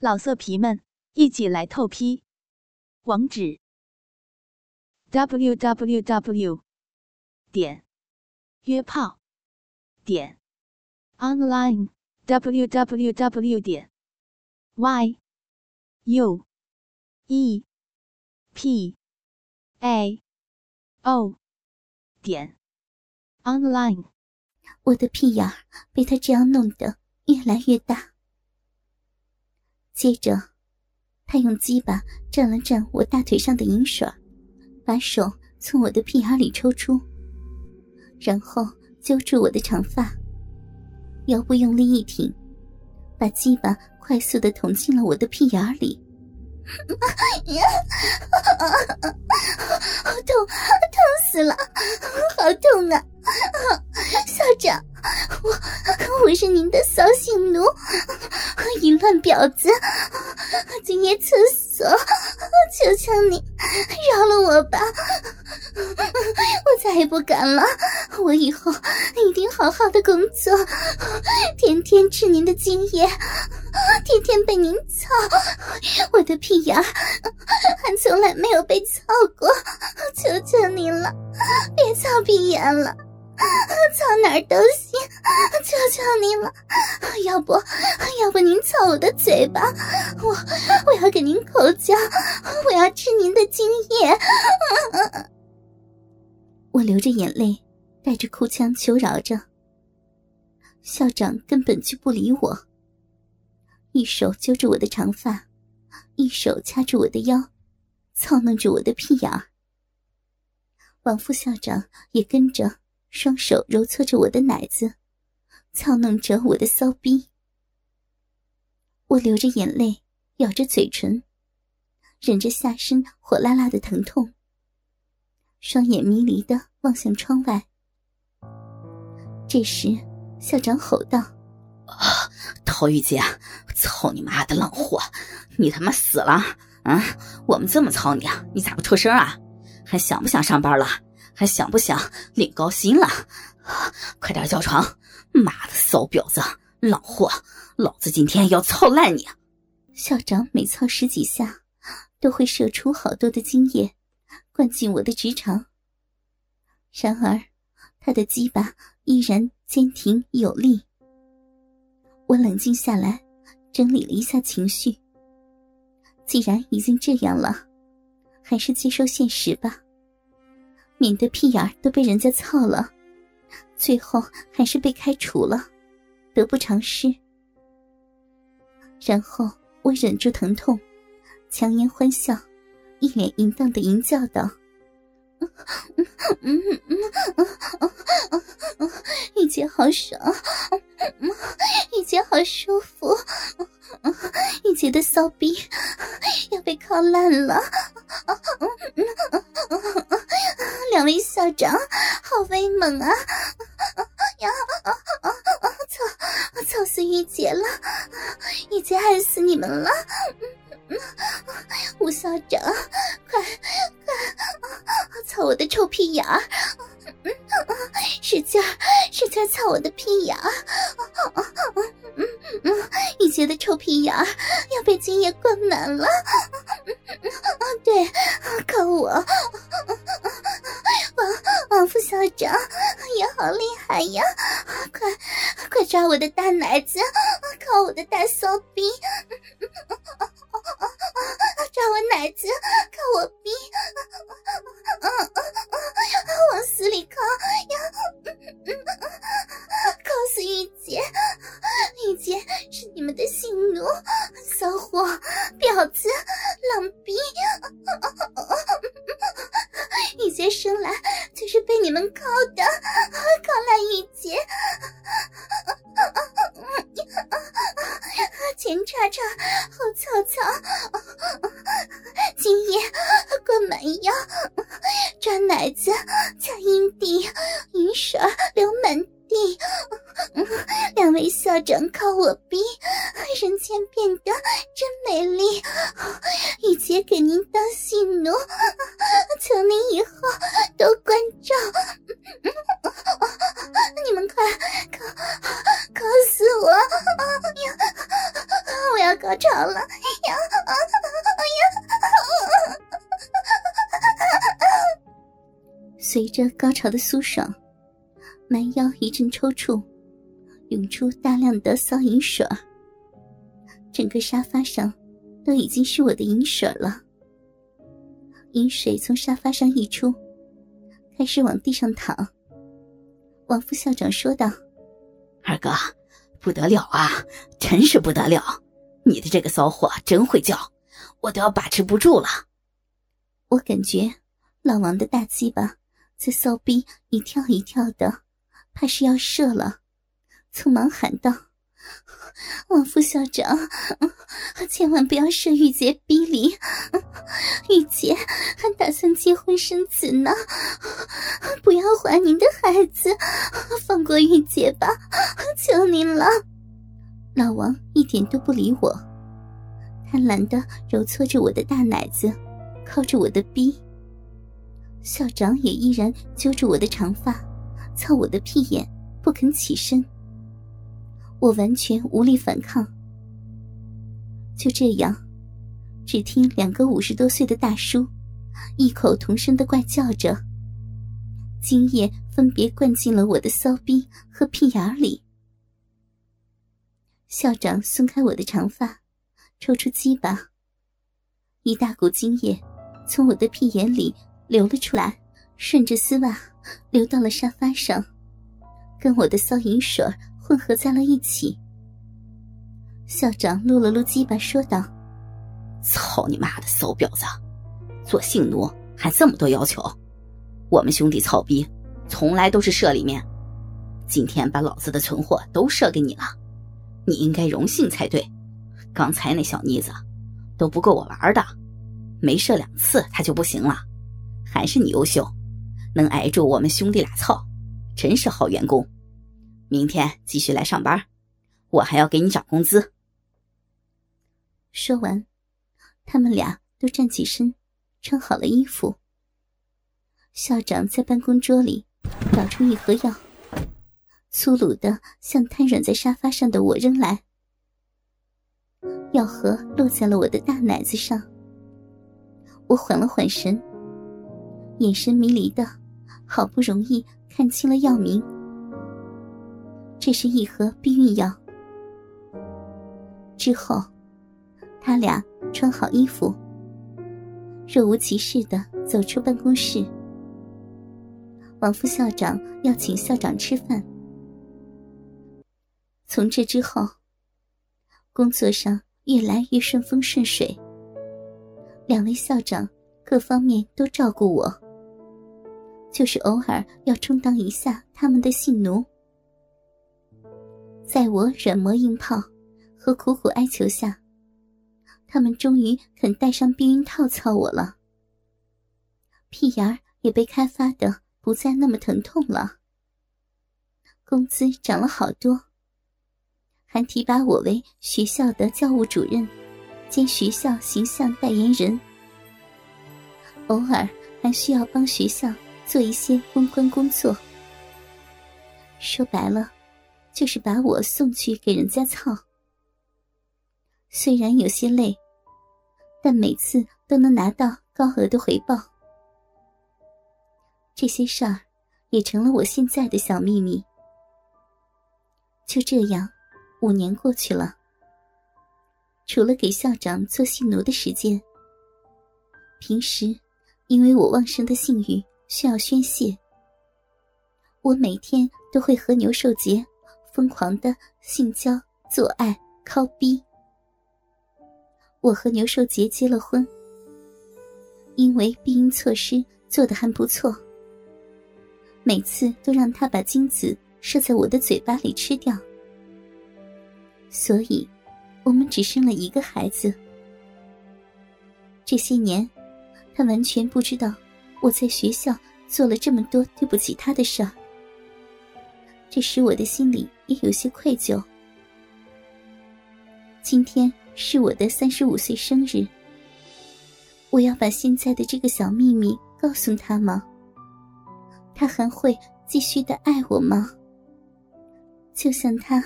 老色皮们，一起来透批！网址：w w w 点约炮点 online w w w 点 y u e p a o 点 online。我的屁眼被他这样弄得越来越大。接着，他用鸡巴蘸了蘸我大腿上的银水，把手从我的屁眼里抽出，然后揪住我的长发，腰部用力一挺，把鸡巴快速的捅进了我的屁眼里。好痛，痛死了，好痛啊！校长，我我是您的扫兴奴，淫乱婊子，今夜厕所，求求你饶了我吧，我再也不敢了，我以后一定好好的工作，天天吃您的精液，天天被您操，我的屁眼还从来没有被操过，求求您了，别操屁眼了。操哪儿都行，求求您了！要不，要不您操我的嘴巴，我我要给您口交，我要吃您的精液。我流着眼泪，带着哭腔求饶着。校长根本就不理我，一手揪着我的长发，一手掐住我的腰，操弄着我的屁眼儿。王副校长也跟着。双手揉搓着我的奶子，操弄着我的骚逼。我流着眼泪，咬着嘴唇，忍着下身火辣辣的疼痛，双眼迷离的望向窗外。这时，校长吼道：“啊，陶玉姐，操你妈的浪货！你他妈死了啊！我们这么操你啊，你咋不出声啊？还想不想上班了？”还想不想领高薪了？快点叫床！妈的骚婊子，老货，老子今天要操烂你！校长每操十几下，都会射出好多的精液，灌进我的直肠。然而，他的鸡巴依然坚挺有力。我冷静下来，整理了一下情绪。既然已经这样了，还是接受现实吧。免得屁眼都被人家操了，最后还是被开除了，得不偿失。然后我忍住疼痛，强颜欢笑，一脸淫荡的淫叫道：“玉姐好爽，玉姐好舒服，玉姐的骚逼要被烤烂了。”两位校长，好威猛啊！呀，操，操死玉洁了！玉洁害死你们了！吴校长，快快操我的臭屁眼儿！使劲儿，使劲儿操我的屁眼儿！玉洁的臭屁眼儿要被精液灌满了！对，靠我！王副校长也好厉害呀！快快抓我的大奶子，靠我的大骚逼！抓我奶子，靠我逼！往死里靠呀！靠死玉洁！玉洁是你们的性奴，骚货，婊子，浪逼！们靠的，高来一截！前叉叉，后草草，今夜过满腰，抓奶子，擦阴蒂，银水流满地。两位校长靠我逼，人间变得真美丽。玉洁给您当性奴，求您以后多关照。你们快靠靠死我！我要高潮了呀！啊呀！随着高潮的舒爽，蛮腰一阵抽搐，涌出大量的骚淫水整个沙发上都已经是我的淫水了。淫水从沙发上溢出，开始往地上淌。王副校长说道：“二哥，不得了啊，真是不得了！你的这个骚货真会叫，我都要把持不住了。”我感觉老王的大鸡巴在骚逼一跳一跳的，怕是要射了，匆忙喊道。王副校长，千万不要射玉洁逼里，玉洁还打算结婚生子呢，不要怀您的孩子，放过玉洁吧，求您了。老王一点都不理我，贪婪的揉搓着我的大奶子，靠着我的逼。校长也依然揪着我的长发，操我的屁眼，不肯起身。我完全无力反抗，就这样，只听两个五十多岁的大叔异口同声的怪叫着，精液分别灌进了我的骚逼和屁眼里。校长松开我的长发，抽出鸡巴，一大股精液从我的屁眼里流了出来，顺着丝袜流到了沙发上，跟我的骚淫水混合在了一起。校长撸了撸鸡巴，说道：“操你妈的骚婊子，做性奴还这么多要求！我们兄弟操逼，从来都是射里面，今天把老子的存货都射给你了，你应该荣幸才对。刚才那小妮子都不够我玩的，没射两次她就不行了，还是你优秀，能挨住我们兄弟俩操，真是好员工。”明天继续来上班，我还要给你涨工资。说完，他们俩都站起身，穿好了衣服。校长在办公桌里找出一盒药，粗鲁的向瘫软在沙发上的我扔来。药盒落在了我的大奶子上，我缓了缓神，眼神迷离的，好不容易看清了药名。这是一盒避孕药。之后，他俩穿好衣服，若无其事的走出办公室。王副校长要请校长吃饭。从这之后，工作上越来越顺风顺水。两位校长各方面都照顾我，就是偶尔要充当一下他们的性奴。在我软磨硬泡和苦苦哀求下，他们终于肯戴上避孕套操我了。屁眼儿也被开发的不再那么疼痛了。工资涨了好多，还提拔我为学校的教务主任兼学校形象代言人。偶尔还需要帮学校做一些公关工作。说白了。就是把我送去给人家操，虽然有些累，但每次都能拿到高额的回报。这些事儿也成了我现在的小秘密。就这样，五年过去了。除了给校长做性奴的时间，平时因为我旺盛的性欲需要宣泄，我每天都会和牛寿杰。疯狂的性交、做爱、靠逼。我和牛寿杰结了婚，因为避孕措施做的还不错，每次都让他把精子射在我的嘴巴里吃掉，所以我们只生了一个孩子。这些年，他完全不知道我在学校做了这么多对不起他的事儿。这使我的心里也有些愧疚。今天是我的三十五岁生日，我要把现在的这个小秘密告诉他吗？他还会继续的爱我吗？就像他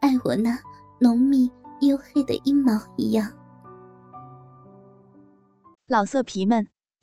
爱我那浓密黝黑的阴毛一样。老色皮们，